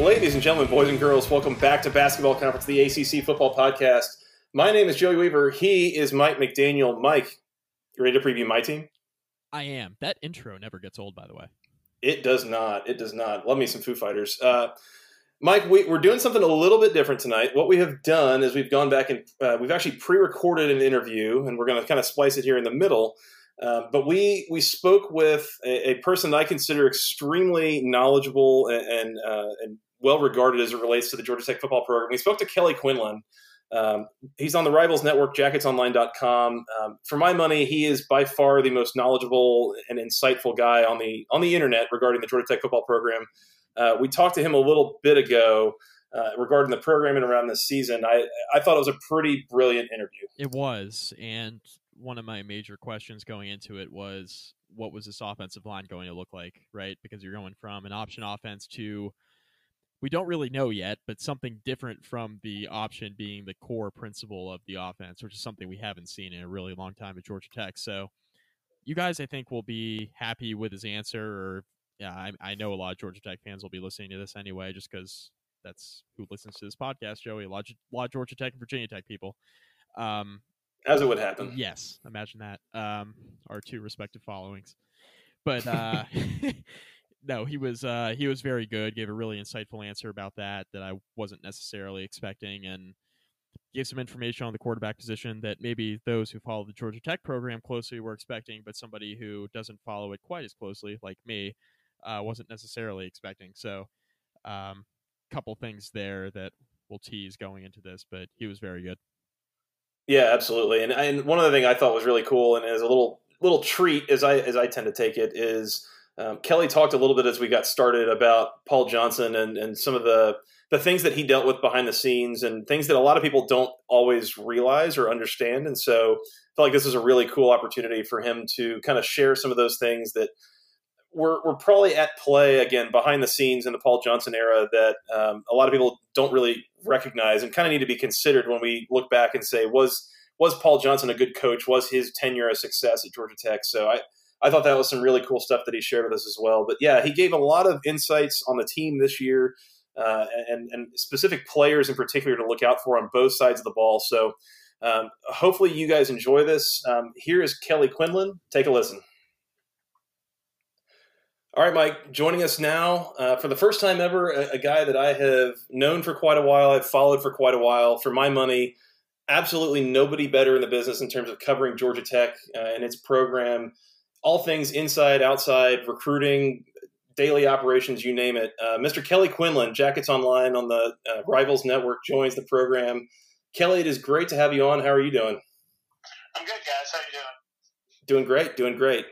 Ladies and gentlemen, boys and girls, welcome back to Basketball Conference, the ACC Football Podcast. My name is Joey Weaver. He is Mike McDaniel. Mike, you ready to preview my team? I am. That intro never gets old, by the way. It does not. It does not. Love me some Foo Fighters. Uh, Mike, we, are doing something a little bit different tonight. What we have done is we've gone back and uh, we've actually pre-recorded an interview, and we're going to kind of splice it here in the middle. Uh, but we we spoke with a, a, person that I consider extremely knowledgeable and and, uh, and, well regarded as it relates to the Georgia Tech football program. We spoke to Kelly Quinlan. Um, he's on the Rivals Network, jacketsonline.com. Um, for my money, he is by far the most knowledgeable and insightful guy on the on the internet regarding the Georgia Tech football program. Uh, we talked to him a little bit ago uh, regarding the programming around this season. I I thought it was a pretty brilliant interview. It was, and one of my major questions going into it was what was this offensive line going to look like, right? Because you're going from an option offense to we don't really know yet, but something different from the option being the core principle of the offense, which is something we haven't seen in a really long time at Georgia Tech. So you guys, I think, will be happy with his answer. Or yeah, I, I know a lot of Georgia Tech fans will be listening to this anyway, just because that's who listens to this podcast, Joey. A lot, a lot of Georgia Tech and Virginia Tech people. Um, as it would happen. Yes, imagine that. Um, our two respective followings, but uh, no, he was uh, he was very good. Gave a really insightful answer about that that I wasn't necessarily expecting, and gave some information on the quarterback position that maybe those who follow the Georgia Tech program closely were expecting, but somebody who doesn't follow it quite as closely, like me, uh, wasn't necessarily expecting. So, um, couple things there that we'll tease going into this, but he was very good. Yeah, absolutely. And and one other thing I thought was really cool and as a little little treat as I as I tend to take it is um, Kelly talked a little bit as we got started about Paul Johnson and and some of the the things that he dealt with behind the scenes and things that a lot of people don't always realize or understand. And so I felt like this is a really cool opportunity for him to kind of share some of those things that were, were probably at play again behind the scenes in the Paul Johnson era that um, a lot of people don't really recognize and kind of need to be considered when we look back and say was was Paul Johnson a good coach? Was his tenure a success at Georgia Tech? So I I thought that was some really cool stuff that he shared with us as well. But yeah, he gave a lot of insights on the team this year. Uh, and, and specific players in particular to look out for on both sides of the ball. So, um, hopefully, you guys enjoy this. Um, here is Kelly Quinlan. Take a listen. All right, Mike, joining us now uh, for the first time ever, a, a, guy that I have known for quite a while, I've followed for quite a while. For my money, absolutely nobody better in the business in terms of covering Georgia Tech uh, and its program, all things inside, outside, recruiting, daily operations, you name it. Uh, Mr. Kelly Quinlan, Jackets Online on the uh, Rivals Network, joins the program. Kelly, it is great to have you on. How are you doing? I'm good, guys. How are you doing? Doing great, doing great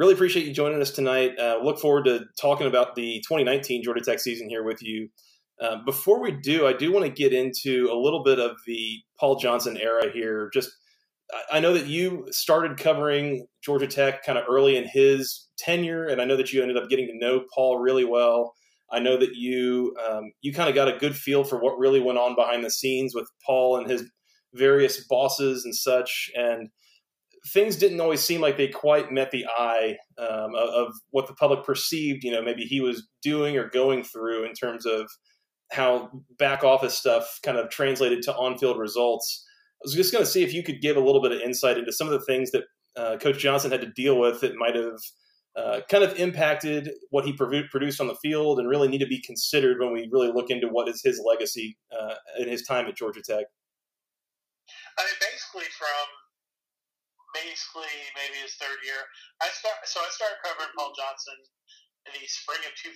really appreciate you joining us tonight. Uh, look forward to talking about the 2019 Georgia Tech season here with you. Uh, before we do, I do want to get into a little bit of the Paul Johnson era here. Just, I know that you started covering Georgia Tech kind of early in his tenure, and I know that you ended up getting to know Paul really well. I know that you um, you kind of got a good feel for what really went on behind the scenes with Paul and his various bosses and such, and things didn't always seem like they quite met the eye um, of, of, what the public perceived. You know, maybe he was doing or going through in terms of how back office stuff kind of translated to on-field results. I was just going to see if you could give a little bit of insight into some of the things that uh, Coach Johnson had to deal with that might have uh, kind of impacted what he produced on the field and really need to be considered when we really look into what is his legacy uh, in his time at Georgia Tech. I mean, basically from basically maybe his third year. I start so I started covering Paul Johnson in the spring of 2009,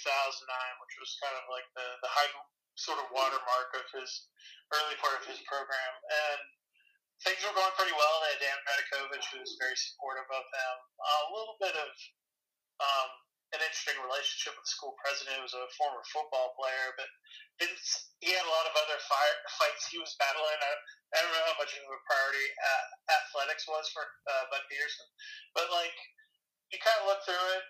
which was kind of like the, the high sort of watermark of his early part of his program. And things were going pretty well. They had Dan Radakovich, who was very supportive of them. Uh, a little bit of um, an interesting relationship with the school president, who was a former football player, but he had a lot of other fire, fights he was battling. I, I don't know how much of a priority uh, athletics was for uh, Bud Peterson, but like you kind of look through it,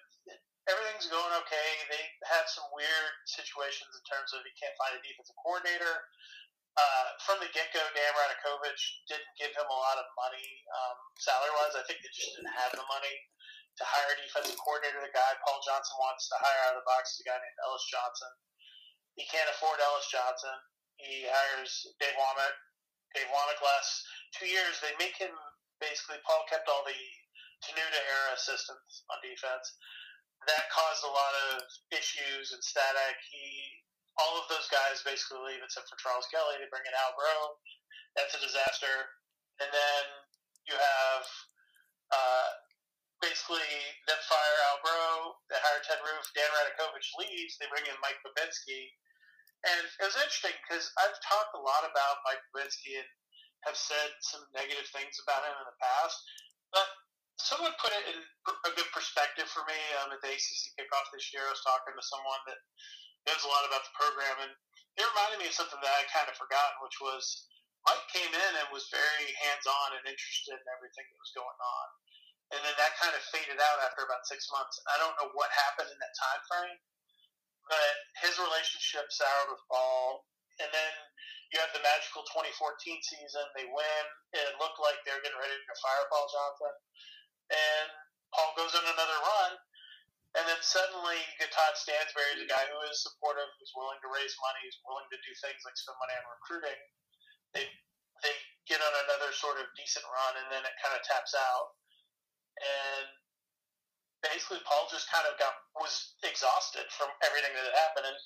everything's going okay. They had some weird situations in terms of he can't find a defensive coordinator. Uh, from the get go, Dan Radakovich didn't give him a lot of money um, salary wise. I think they just didn't have the money to hire a defensive coordinator. The guy Paul Johnson wants to hire out of the box is a guy named Ellis Johnson. He can't afford Ellis Johnson. He hires Dave Wommack. Dave Wommack last two years, they make him basically. Paul kept all the Tenuta era assistants on defense that caused a lot of issues and static. He, all of those guys basically leave except for Charles Kelly. They bring in Al Groh. That's a disaster. And then you have uh, basically them fire Al Groh. They hire Ted Roof. Dan Radakovich leaves. They bring in Mike Bobinski. And it was interesting because I've talked a lot about Mike Bobinski and have said some negative things about him in the past. But someone put it in a good perspective for me um, at the ACC kickoff this year. I was talking to someone that knows a lot about the program, and it reminded me of something that I kind of forgotten, which was Mike came in and was very hands-on and interested in everything that was going on, and then that kind of faded out after about six months. I don't know what happened in that time frame, but his relationship soured with Paul, and then you have the magical 2014 season. They win. It looked like they're getting ready to fire Paul Johnson and Paul goes on another run, and then suddenly you get Todd Stansbury, the guy who is supportive, who's willing to raise money, who's willing to do things like spend money on recruiting. They they get on another sort of decent run, and then it kind of taps out, and basically Paul just kind of got was exhausted from everything that had happened. And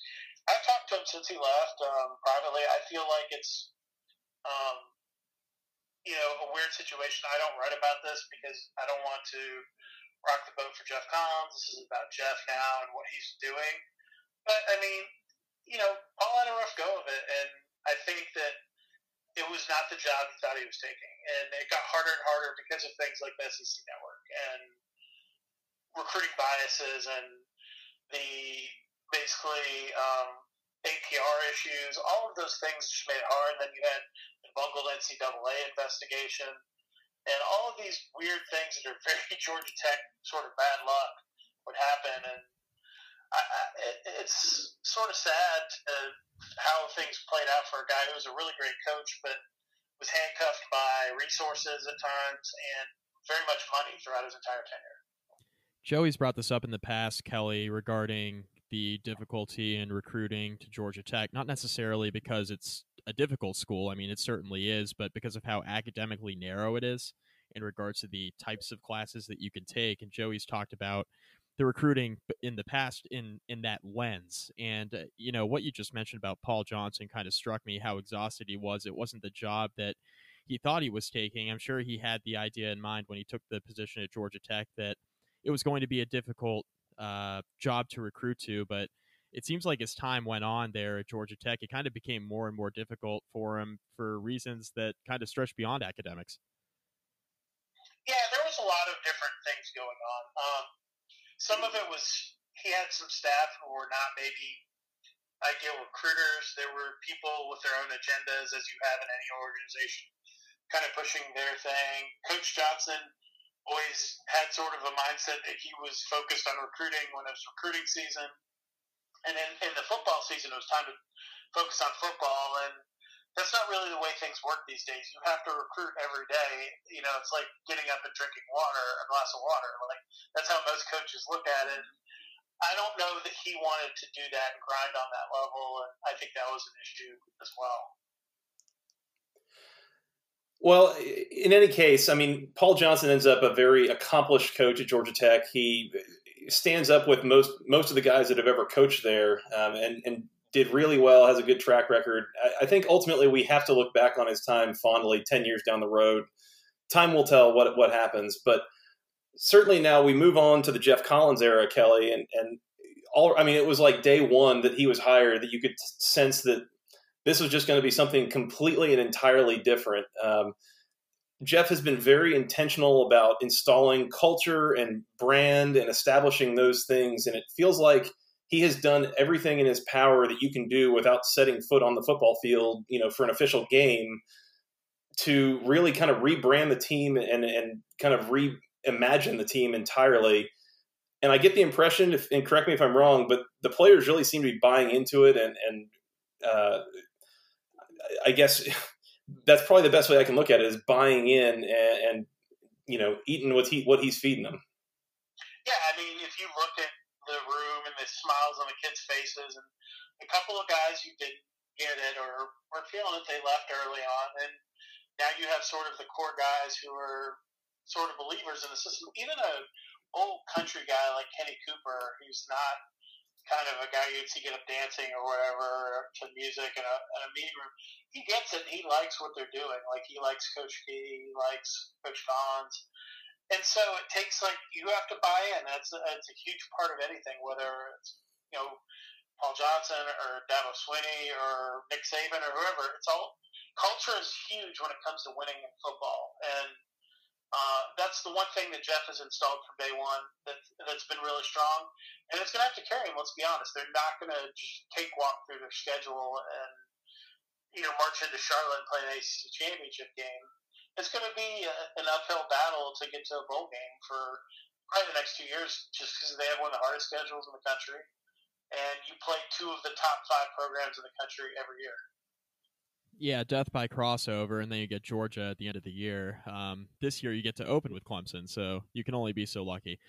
I've talked to him since he left um, privately. I feel like it's um, you know, a weird situation. I don't write about this because I don't want to rock the boat for Geoff Collins. This is about Geoff now and what he's doing. But I mean, you know, Paul had a rough go of it, and I think that it was not the job he thought he was taking, and it got harder and harder because of things like the SEC Network and recruiting biases and the basically um, APR issues. All of those things just made it hard. And then you had the bungled NCAA investigation, and all of these weird things that are very Georgia Tech sort of bad luck would happen. And I, I, it's sort of sad uh, how things played out for a guy who was a really great coach, but was handcuffed by resources at times and very much money throughout his entire tenure. Joey's brought this up in the past, Kelly, regarding the difficulty in recruiting to Georgia Tech, not necessarily because it's a difficult school. I mean, it certainly is, but because of how academically narrow it is in regards to the types of classes that you can take. And Joey's talked about the recruiting in the past in in that lens. And uh, you know what you just mentioned about Paul Johnson kind of struck me how exhausted he was. It wasn't the job that he thought he was taking. I'm sure he had the idea in mind when he took the position at Georgia Tech that it was going to be a difficult uh, job to recruit to, but it seems like as time went on there at Georgia Tech, it kind of became more and more difficult for him for reasons that kind of stretch beyond academics. Yeah, there was a lot of different things going on. Um, some of it was he had some staff who were not maybe ideal recruiters. There were people with their own agendas, as you have in any organization, kind of pushing their thing. Coach Johnson always had sort of a mindset that he was focused on recruiting when it was recruiting season and in, in the football season, it was time to focus on football, and that's not really the way things work these days. You have to recruit every day. You know, it's like getting up and drinking water, a glass of water. Like that's how most coaches look at it. I don't know that he wanted to do that and grind on that level, and I think that was an issue as well. Well, in any case, I mean, Paul Johnson ends up a very accomplished coach at Georgia Tech. He stands up with most most of the guys that have ever coached there, um, and and did really well. Has a good track record. I, I, think ultimately we have to look back on his time fondly. Ten years down the road, time will tell what what happens. But certainly now we move on to the Geoff Collins era, Kelly, and and all I mean, it was like day one that he was hired that you could sense that this was just going to be something completely and entirely different. Um, Geoff has been very intentional about installing culture and brand and establishing those things, and it feels like he has done everything in his power that you can do without setting foot on the football field, you know, for an official game to really kind of rebrand the team and and kind of reimagine the team entirely. And I get the impression, if, and correct me if I'm wrong, but the players really seem to be buying into it, and and uh, I guess that's probably the best way I can look at it is buying in and, and you know eating what he what he's feeding them. Yeah, I mean, if you look at the room and the smiles on the kids' faces, and a couple of guys who didn't get it or were feeling it, they left early on, and now you have sort of the core guys who are sort of believers in the system. Even a old country guy like Kenny Cooper, who's not kind of a guy you'd see get up dancing or whatever to music in a, in a meeting room. He gets it. He likes what they're doing. Like he likes Coach K, he likes Coach Fonz. And so it takes like you have to buy in. That's that's a huge part of anything, whether it's you know Paul Johnson or Dabo Swinney or Nick Saban or whoever. It's all culture is huge when it comes to winning in football, and uh, that's the one thing that Geoff has installed from day one that, that's been really strong. And it's going to have to carry him, let's be honest. They're not going to take walk through their schedule and, you know, march into Charlotte and play an ACC championship game. It's going to be a, an uphill battle to get to a bowl game for probably the next two years just because they have one of the hardest schedules in the country. And you play two of the top five programs in the country every year. Yeah, death by crossover, and then you get Georgia at the end of the year. Um, this year you get to open with Clemson, so you can only be so lucky.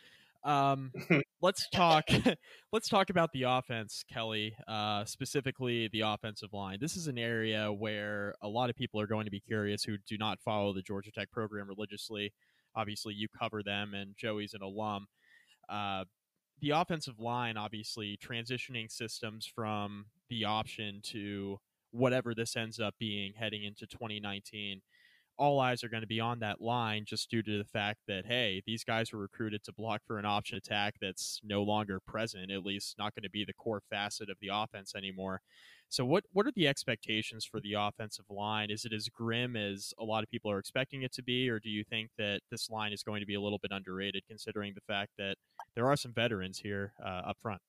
Um, let's talk. let's talk about the offense, Kelly. Uh, specifically, the offensive line. This is an area where a lot of people are going to be curious who do not follow the Georgia Tech program religiously. Obviously, you cover them, and Joey's an alum. Uh, the offensive line, obviously, transitioning systems from the option to whatever this ends up being heading into 2019 all eyes are going to be on that line just due to the fact that hey these guys were recruited to block for an option attack that's no longer present at least not going to be the core facet of the offense anymore. So what what are the expectations for the offensive line? Is it as grim as a lot of people are expecting it to be or do you think that this line is going to be a little bit underrated considering the fact that there are some veterans here uh, up front?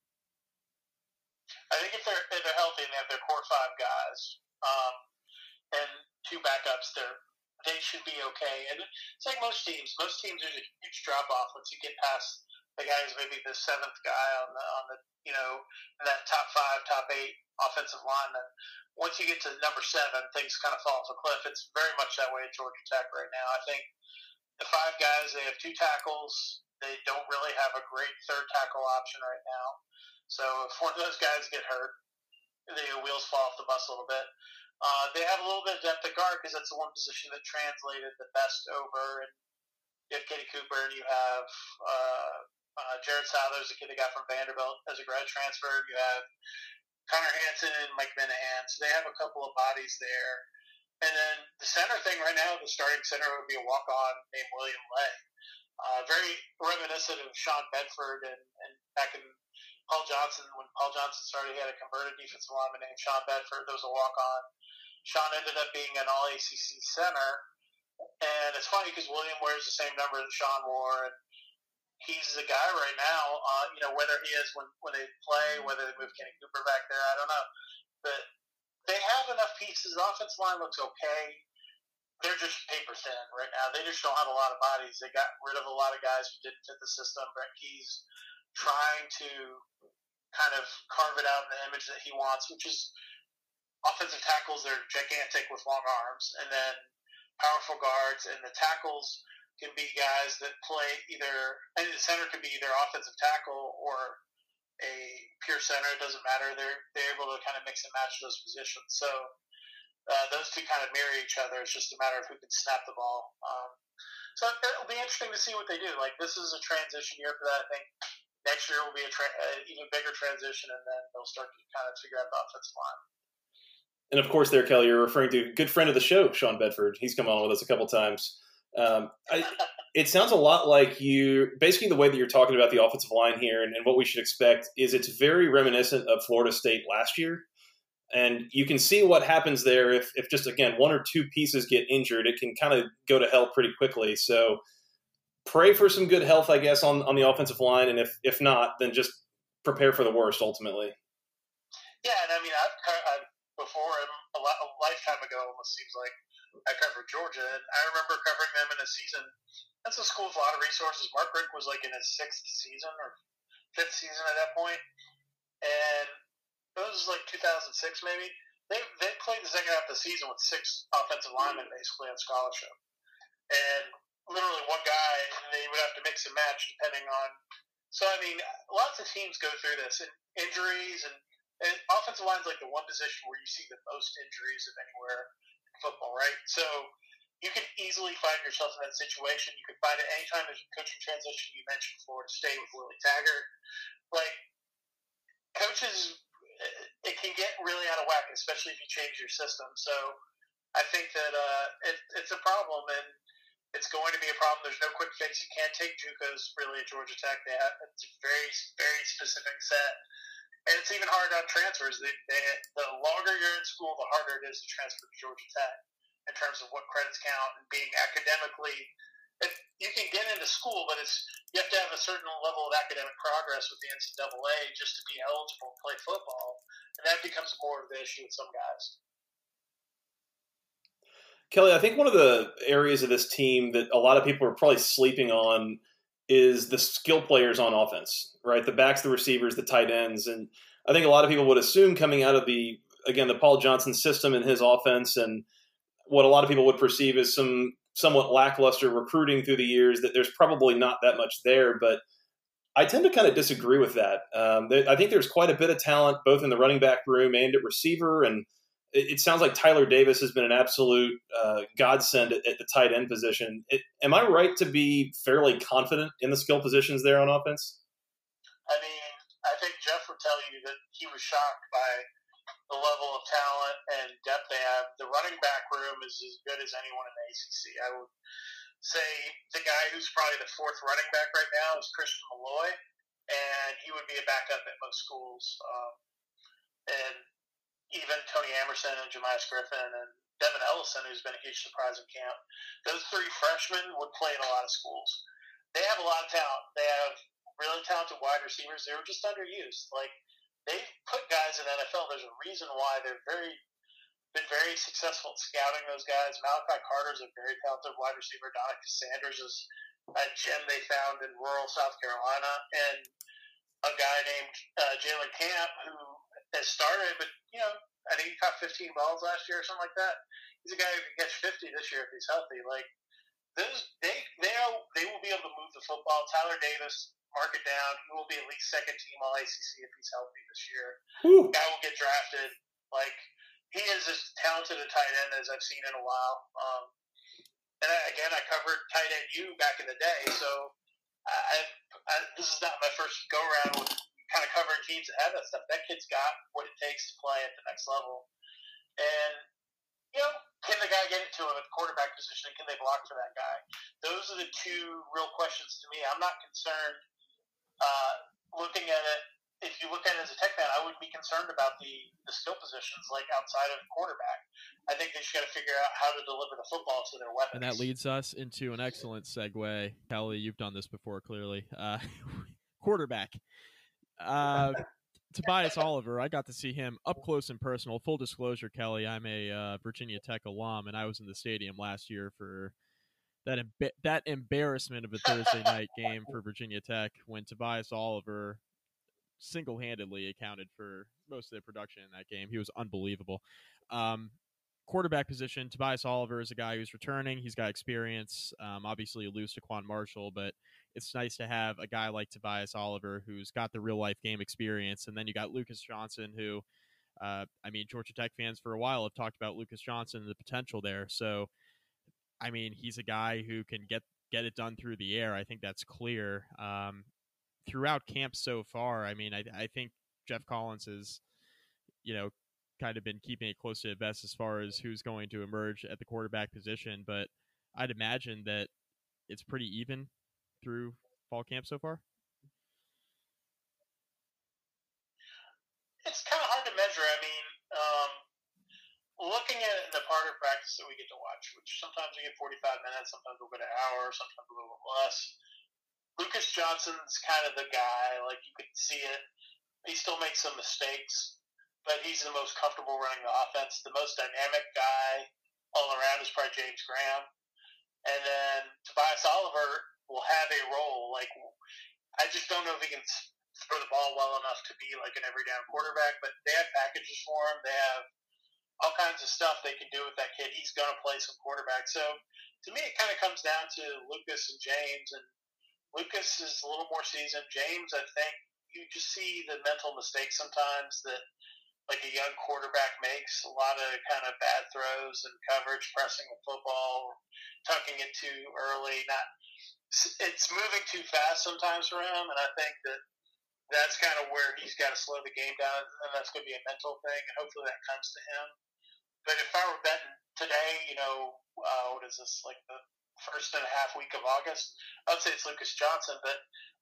I think if they're if they're healthy and they have their core five guys um, and two backups, they're they should be okay. And it's like most teams. Most teams there's a huge drop off once you get past the guys, maybe the seventh guy on the on the you know that top five, top eight offensive lineman. Once you get to number seven, things kind of fall off a cliff. It's very much that way at Georgia Tech right now. I think the five guys they have two tackles. They don't really have a great third tackle option right now. So if one of those guys get hurt, the wheels fall off the bus a little bit. Uh, they have a little bit of depth at guard because that's the one position that translated the best over. And you have Kenny Cooper and you have uh, uh, Jared Southers the kid they got from Vanderbilt as a grad transfer. You have Connor Hanson and Mike Minahan. So they have a couple of bodies there. And then the center thing right now, the starting center would be a walk-on named William Lay. Uh, very reminiscent of Sean Bedford and, and back in Paul Johnson, when Paul Johnson started, he had a converted defensive lineman named Sean Bedford. There was a walk on. Sean ended up being an all ACC center. And it's funny because William wears the same number that Sean wore. And he's the guy right now, uh, you know, whether he is when, when they play, whether they move Kenny Cooper back there, I don't know. But they have enough pieces. The offense line looks okay. They're just paper thin right now. They just don't have a lot of bodies. They got rid of a lot of guys who didn't fit the system. Brent Key's trying to kind of carve it out in the image that he wants, which is offensive tackles are gigantic with long arms, and then powerful guards, and the tackles can be guys that play either, and the center can be either offensive tackle or a pure center. It doesn't matter. They're they're able to kind of mix and match those positions. So uh, those two kind of mirror each other. It's just a matter of who can snap the ball. Um, so it'll be interesting to see what they do. Like this is a transition year for that. I think next year will be a tra- uh, even bigger transition, and then they'll start to kind of figure out the offensive line. And of course, there, Kelly, you're referring to a good friend of the show, Sean Bedford. He's come on with us a couple times. Um, I, it sounds a lot like you basically the way that you're talking about the offensive line here and, and, what we should expect is it's very reminiscent of Florida State last year. And you can see what happens there if, if just again one or two pieces get injured, it can kind of go to hell pretty quickly. So pray for some good health, I guess, on, on the offensive line, and if if not, then just prepare for the worst ultimately. Yeah, and I mean, I've, I've before a, lot, a lifetime ago, almost seems like I covered Georgia, and I remember covering them in a season. That's a school with a lot of resources. Mark Richt was like in his sixth season or fifth season at that point, and it was like 2006 maybe. They they played the second half of the season with six offensive linemen basically on scholarship, and literally one guy, and they would have to mix and match depending on. So I mean, lots of teams go through this, and injuries and, and offensive line is like the one position where you see the most injuries of anywhere in football, right? So you can easily find yourself in that situation. You can find it anytime there's a coaching transition. You mentioned Florida State with Willie Taggart. Like, coaches, it can get really out of whack, especially if you change your system. So I think that uh, it, it's a problem, and it's going to be a problem. There's no quick fix. You can't take JUCOs really at Georgia Tech. They have, it's a very, very specific set. And it's even hard on transfers. They, they, the longer you're in school, the harder it is to transfer to Georgia Tech in terms of what credits count and being academically. It, you can get into school, but it's you have to have a certain level of academic progress with the NCAA just to be eligible to play football, and that becomes more of the issue with some guys. Kelly, I think one of the areas of this team that a lot of people are probably sleeping on is the skill players on offense, right? The backs, the receivers, the tight ends, and I think a lot of people would assume coming out of the again the Paul Johnson system and his offense, and what a lot of people would perceive as some somewhat lackluster recruiting through the years that there's probably not that much there, but I tend to kind of disagree with that. Um, I think there's quite a bit of talent both in the running back room and at receiver, and it, it sounds like Tyler Davis has been an absolute uh, godsend at, at, the tight end position. It, am I right to be fairly confident in the skill positions there on offense? I mean, I think Geoff would tell you that he was shocked by the level of talent and depth they have. The running back room is as good as anyone in the ACC. I would say the guy who's probably the fourth running back right now is Christian Malloy, and he would be a backup at most schools. Um, and even Tony Amerson and Jamious Griffin and Devin Ellison, who's been a huge surprise in camp, those three freshmen would play in a lot of schools. They have a lot of talent. They have really talented wide receivers. They were just underused. Like they've put guys in NFL. There's a reason why they're very been very successful at scouting those guys. Malachi Carter is a very talented wide receiver. Donica Sanders is a gem they found in rural South Carolina, and a guy named uh, Jalen Camp who has started, but you know, I think he caught 15 balls last year or something like that. He's a guy who can catch 50 this year if he's healthy. Like those, they they they will be able to move the football. Tyler Davis, mark it down. He will be at least second team All ACC if he's healthy this year. Ooh. Guy will get drafted. Like he is as talented a tight end as I've seen in a while. Um, and I, again, I covered tight end U back in the day, so I, I, this is not my first go around with kind of covering teams that have that stuff. That kid's got what it takes to play at the next level. And, you know, can the guy get it to him at the quarterback position? Can they block for that guy? Those are the two real questions to me. I'm not concerned uh, looking at it. If you look at it as a tech man, I would be concerned about the, the skill positions like outside of quarterback. I think they just got to figure out how to deliver the football to their weapons. And that leads us into an excellent segue. Kelly, you've done this before, clearly. Uh, quarterback. Uh, Tobias Oliver, I got to see him up close and personal. Full disclosure, Kelly, I'm a uh, Virginia Tech alum, and I was in the stadium last year for that emba- that embarrassment of a Thursday night game for Virginia Tech when Tobias Oliver single-handedly accounted for most of the production in that game. He was unbelievable. Um, quarterback position, Tobias Oliver is a guy who's returning. He's got experience. Um, obviously, you lose TaQuon Marshall, but it's nice to have a guy like Tobias Oliver who's got the real life game experience, and then you got Lucas Johnson, who, uh, I mean, Georgia Tech fans for a while have talked about Lucas Johnson and the potential there. So, I mean, he's a guy who can get get it done through the air. I think that's clear. Um, throughout camp so far, I mean, I, I think Geoff Collins has, you know, kind of been keeping it close to the vest as far as who's going to emerge at the quarterback position, but I'd imagine that it's pretty even through fall camp so far. It's kind of hard to measure. I mean, um, looking at the part of practice that we get to watch, which sometimes we get 45 minutes, sometimes we'll get an hour, sometimes a little bit less. Lucas Johnson's kind of the guy. Like you can see it. He still makes some mistakes, but he's the most comfortable running the offense. The most dynamic guy all around is probably James Graham, and then Tobias Oliver will have a role. Like I just don't know if he can throw the ball well enough to be like an every down quarterback, but they have packages for him. They have all kinds of stuff they can do with that kid. He's going to play some quarterback. So to me, it kind of comes down to Lucas and James. And Lucas is a little more seasoned. James, I think you just see the mental mistakes sometimes that like a young quarterback makes. A lot of kind of bad throws and coverage, pressing the football, tucking it too early. Not it's moving too fast sometimes for him, and I think that that's kind of where he's got to slow the game down, and that's going to be a mental thing, and hopefully that comes to him. But if I were betting today, you know, uh, what is this, like the first and a half week of August, I would say it's Lucas Johnson, but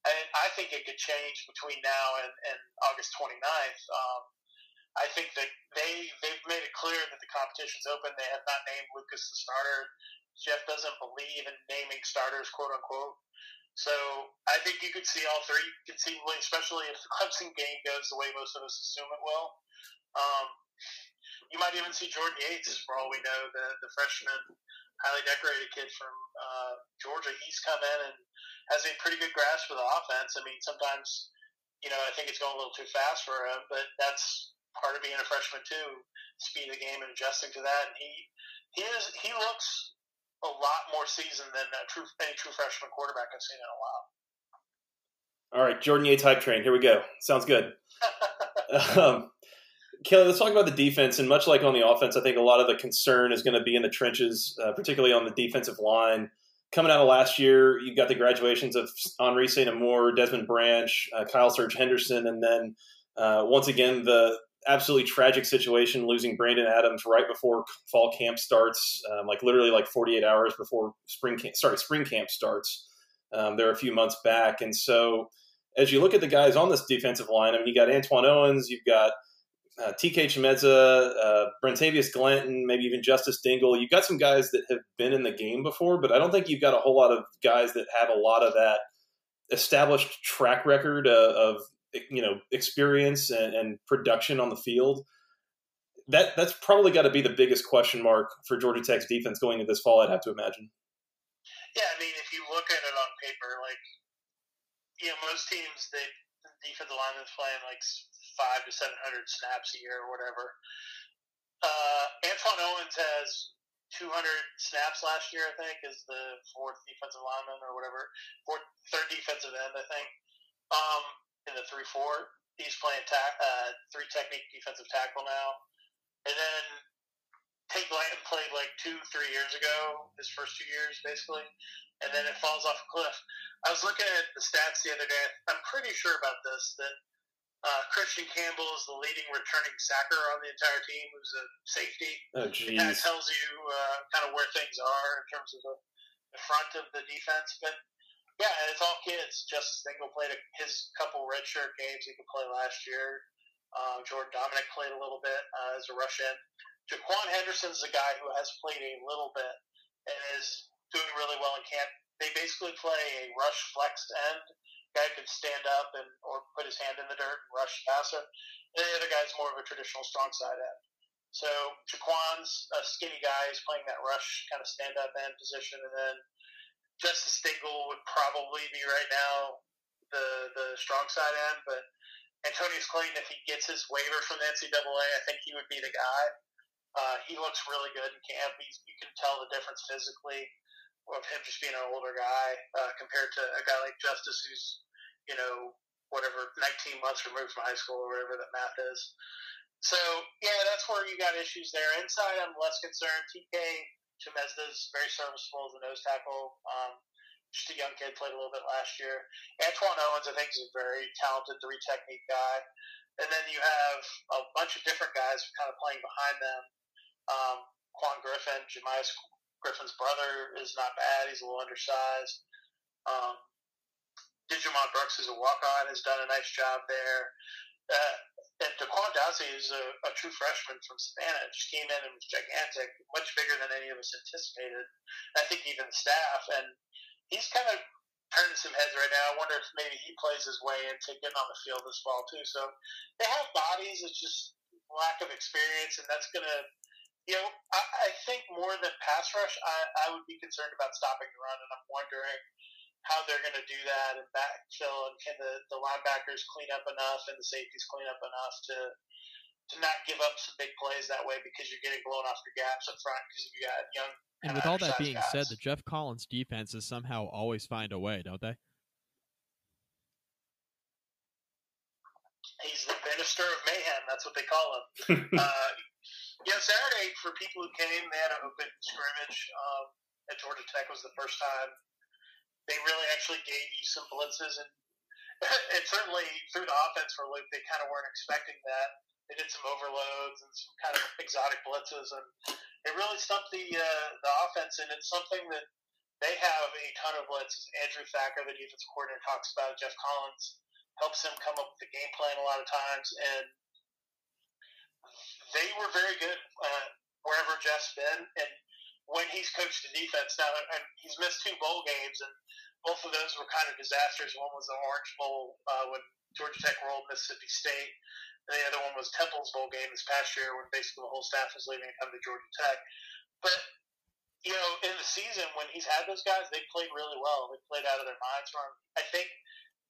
I, I think it could change between now and, and August 29th. Um, I think that they, they've made it clear that the competition's open. They have not named Lucas the starter. Geoff doesn't believe in naming starters, quote unquote. So I think you could see all three conceivably, especially if the Clemson game goes the way most of us assume it will. Um, you might even see Jordan Yates, for all we know, the the freshman, highly decorated kid from uh, Georgia. He's come in and has a pretty good grasp of the offense. I mean, sometimes, you know, I think it's going a little too fast for him, but that's part of being a freshman too, speed of the game and adjusting to that. And he he is he looks a lot more seasoned than a true any true freshman quarterback I've seen in a while. All right, Jordan Yates hype train. Here we go. Sounds good. um, Kelly, let's talk about the defense. And much like on the offense, I think a lot of the concern is going to be in the trenches, uh, particularly on the defensive line. Coming out of last year, you got the graduations of Anree Saint-Amour, Desmond Branch, uh, Kyle Cerge-Henderson, and then uh, once again the absolutely tragic situation losing Brandon Adams right before fall camp starts, um, like literally like 48 hours before spring camp. Sorry, spring camp starts. Um, they're a few months back, and so as you look at the guys on this defensive line, I mean, you got Antoine Owens, you've got uh, TK Chimedza, uh, Brentavious Glanton, maybe even Justice Dingle. You've got some guys that have been in the game before, but I don't think you've got a whole lot of guys that have a lot of that established track record of, of you know experience and, and, production on the field. That that's probably got to be the biggest question mark for Georgia Tech's defense going into this fall. I'd have to imagine. Yeah, I mean, if you look at it on paper, like you know, most teams they the defensive lineman's playing like five to seven hundred snaps a year or whatever. Uh, Antwaun Owens has 200 snaps last year, I think, is the fourth defensive lineman or whatever, fourth, third defensive end, I think. Um, in the three four, he's playing ta- uh, three technique defensive tackle now, and then Tate Glanton played like two, three years ago, his first two years basically, and then it falls off a cliff. I was looking at the stats the other day. I'm pretty sure about this that uh, Christian Campbell is the leading returning sacker on the entire team, who's a safety. Oh, kind of tells you uh, kind of where things are in terms of the, the front of the defense. But yeah, and it's all kids. Justice Dingle played a, his couple redshirt games he could play last year. Uh, Jordan Domineck played a little bit uh, as a rush in. Jaquan Henderson's a guy who has played a little bit and is doing really well in camp. They basically play a rush flexed end guy could stand up and or put his hand in the dirt and rush passer. And the other guy's more of a traditional strong side end. So Jaquan's a skinny guy. He's playing that rush kind of stand up end position, and then Justice Dingle would probably be right now the the strong side end, but Antonneous Clayton, if he gets his waiver from the NCAA, I think he would be the guy. Uh, he looks really good in camp. He's, you can tell the difference physically of him just being an older guy uh, compared to a guy like Justice, who's you know whatever 19 months removed from high school or whatever that math is. So yeah, that's where you got issues there. Inside, I'm less concerned. TK is very serviceable as a nose tackle. Um, just a young kid, played a little bit last year. Antwaun Owens, I think, is a very talented three technique guy. And then you have a bunch of different guys kind of playing behind them. Um, Quan Griffin, Jamious Griffin's brother is not bad. He's a little undersized. Um, Djimon Brooks is a walk-on, has done a nice job there. Uh, and Daquan Dazzy is a, a, true freshman from Savannah. Just came in and was gigantic, much bigger than any of us anticipated. I think even staff. And he's kind of turning some heads right now. I wonder if maybe he plays his way into getting on the field this fall too. So they have bodies. It's just lack of experience, and that's going to, you know, I, I think more than pass rush, I, I would be concerned about stopping the run, and I'm wondering how they're going to do that and backfill and can the, the linebackers clean up enough and the safeties clean up enough to to not give up some big plays that way because you're getting blown off your gaps up front because you got young. And with all that being guys. said, the Geoff Collins defenses somehow always find a way, don't they? He's the minister of mayhem. That's what they call him. uh, yeah, Saturday for people who came, they had an open scrimmage um, at Georgia Tech. Was the first time they really actually gave you some blitzes and and certainly through the offense for Luke, they kind of weren't expecting that. They did some overloads and some kind of exotic blitzes, and it really stumped the uh, the offense. And it's something that they have a ton of blitzes. Andrew Thacker, the defense coordinator, talks about. Geoff Collins helps him come up with the game plan a lot of times, and they were very good uh, wherever Geoff's been. And when he's coached the defense now, and he's missed two bowl games, and both of those were kind of disasters. One was the Orange Bowl uh, when Georgia Tech rolled Mississippi State, and the other one was Temple's bowl game this past year when basically the whole staff was leaving and coming to Georgia Tech. But you know, in the season when he's had those guys, they played really well. They played out of their minds for him. I think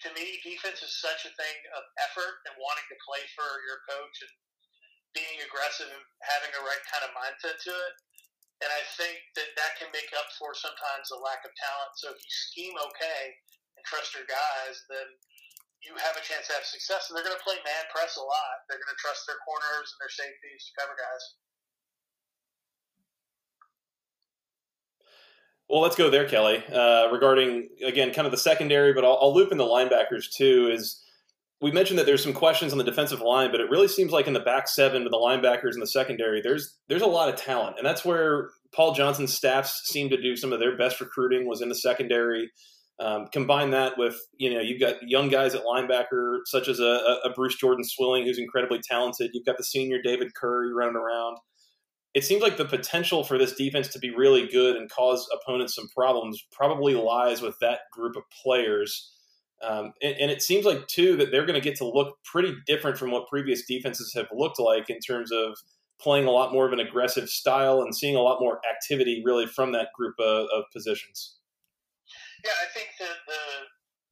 to me, defense is such a thing of effort and wanting to play for your coach and being aggressive and having the right kind of mindset to it. And I think that that can make up for sometimes a lack of talent. So if you scheme okay and trust your guys, then you have a chance to have success. And they're going to play man press a lot. They're going to trust their corners and their safeties to cover guys. Well, let's go there, Kelly. Uh, regarding again, kind of the secondary, but I'll, I'll loop in the linebackers too. Is we mentioned that there's some questions on the defensive line, but it really seems like in the back seven with the linebackers in the secondary, there's there's a lot of talent, and that's where Paul Johnson's staffs seem to do some of their best recruiting was in the secondary. Um, combine that with you know you've got young guys at linebacker such as a, a, Bruce Jordan Swilling who's incredibly talented. You've got the senior David Curry running around. It seems like the potential for this defense to be really good and cause opponents some problems probably lies with that group of players. Um, and, and, it seems like too that they're going to get to look pretty different from what previous defenses have looked like in terms of playing a lot more of an aggressive style and seeing a lot more activity really from that group of, of positions. Yeah, I think that the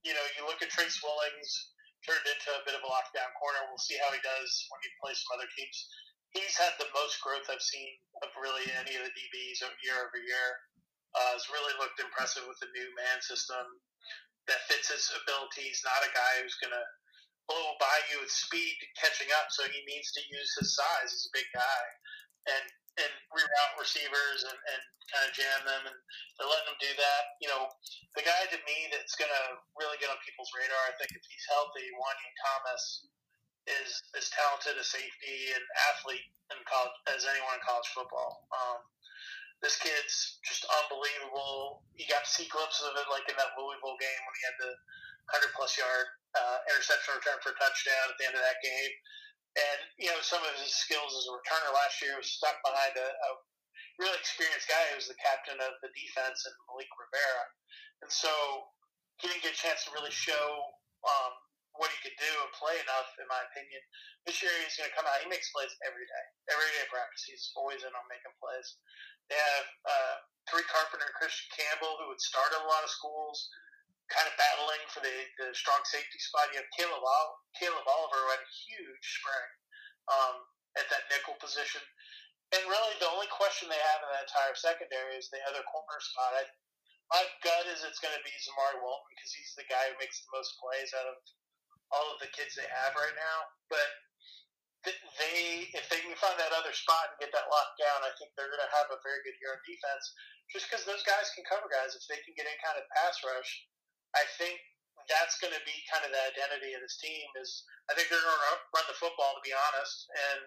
you know you look at Trace Swilling's turned into a bit of a lockdown corner. We'll see how he does when he plays some other teams. He's had the most growth I've seen of really any of the DBs year over year. Uh, has really looked impressive with the new man system that fits his abilities. Not a guy who's going to blow by you with speed catching up, so he needs to use his size. He's a big guy, and and reroute receivers and, and kind of jam them, and they're letting him do that. You know, the guy to me that's going to really get on people's radar, I think, if he's healthy, Juanyeh Thomas is as talented a safety and athlete in college as anyone in college football. Um, this kid's just unbelievable. You got to see glimpses of it, like in that Louisville game when he had the 100 plus yard uh, interception return for a touchdown at the end of that game. And, you know, some of his skills as a returner last year was stuck behind a, a really experienced guy who was the captain of the defense and Malik Rivera. And so he didn't get a chance to really show um, what he could do and play enough, in my opinion. This year he's going to come out. He makes plays every day, every day of practice. He's always in on making plays. They have uh, Tariq Carpenter and Christian Campbell, who would start at a lot of schools, kind of battling for the, the strong safety spot. You have Caleb, Caleb Oliver, who had a huge spring um, at that nickel position. And really, the only question they have in that entire secondary is the other corner spot. I, my gut is it's going to be Zamari Walton because he's the guy who makes the most plays out of all of the kids they have right now. But they, if they can find that other spot and get that locked down, I think they're going to have a very good year on defense. Just because those guys can cover guys, if they can get any kind of pass rush, I think that's going to be kind of the identity of this team. Is I think they're going to run the football, to be honest, and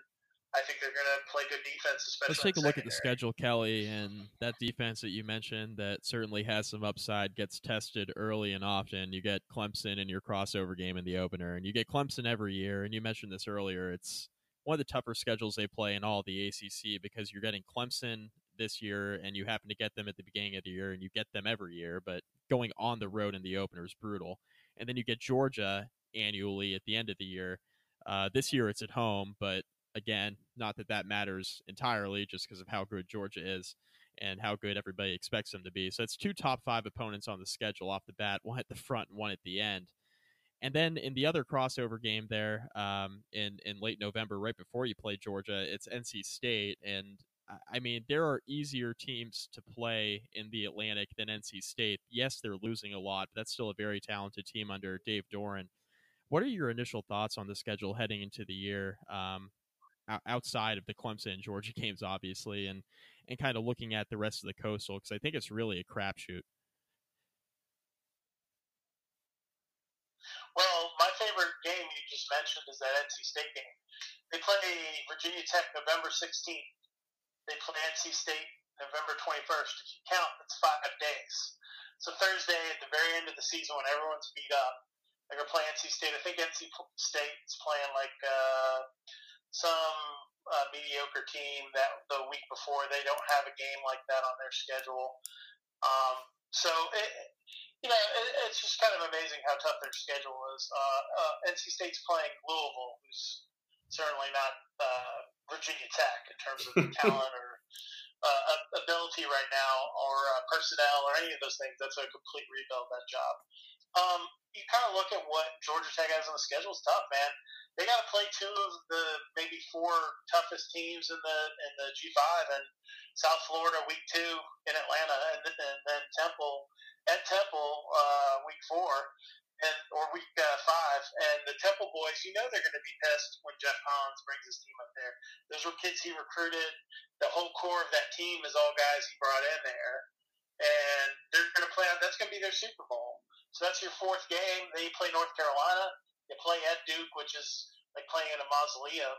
I think they're going to play good defense, especially. Let's take a look at the schedule, Kelly, and that defense that you mentioned that certainly has some upside gets tested early and often. You get Clemson in your crossover game in the opener, and you get Clemson every year. And you mentioned this earlier; it's one of the tougher schedules they play in all the ACC because you're getting Clemson this year, and you happen to get them at the beginning of the year, and you get them every year. But going on the road in the opener is brutal, and then you get Georgia annually at the end of the year. Uh, this year it's at home, but again, not that that matters entirely, just because of how good Georgia is and how good everybody expects them to be. So it's two top five opponents on the schedule off the bat, one at the front and one at the end. And then in the other crossover game there, um, in in late November, right before you play Georgia, it's NC State, and I mean there are easier teams to play in the Atlantic than NC State. Yes, they're losing a lot, but that's still a very talented team under Dave Doeren. What are your initial thoughts on the schedule heading into the year? Um, outside of the Clemson and Georgia games, obviously, and and kind of looking at the rest of the coastal because I think it's really a crapshoot. Well, my favorite game you just mentioned is that NC State game. They play Virginia Tech November 16th. They play NC State November 21st. If you count, it's five days. So Thursday at the very end of the season when everyone's beat up, they're going to play NC State. I think NC State is playing like uh, some uh, mediocre team that the week before they don't have a game like that on their schedule. Um, so it, you know, it, it's just kind of amazing how tough their schedule is. Uh, uh, NC State's playing Louisville, who's certainly not uh, Virginia Tech in terms of talent or uh, ability right now, or uh, personnel, or any of those things. That's a complete rebuild that job. Um, you kind of look at what Georgia Tech has on the schedule. It's tough, man. They got to play two of the maybe four toughest teams in the in the G5 and South Florida week two in Atlanta and, and then Temple at Temple uh, week four and or week uh, five. And the Temple boys you know they're going to be pissed when Geoff Collins brings his team up there. Those were kids he recruited. The whole core of that team is all guys he brought in there. And they're going to play that's going to be their Super Bowl so that's your fourth game then you play North Carolina they play at Duke, which is like playing in a mausoleum.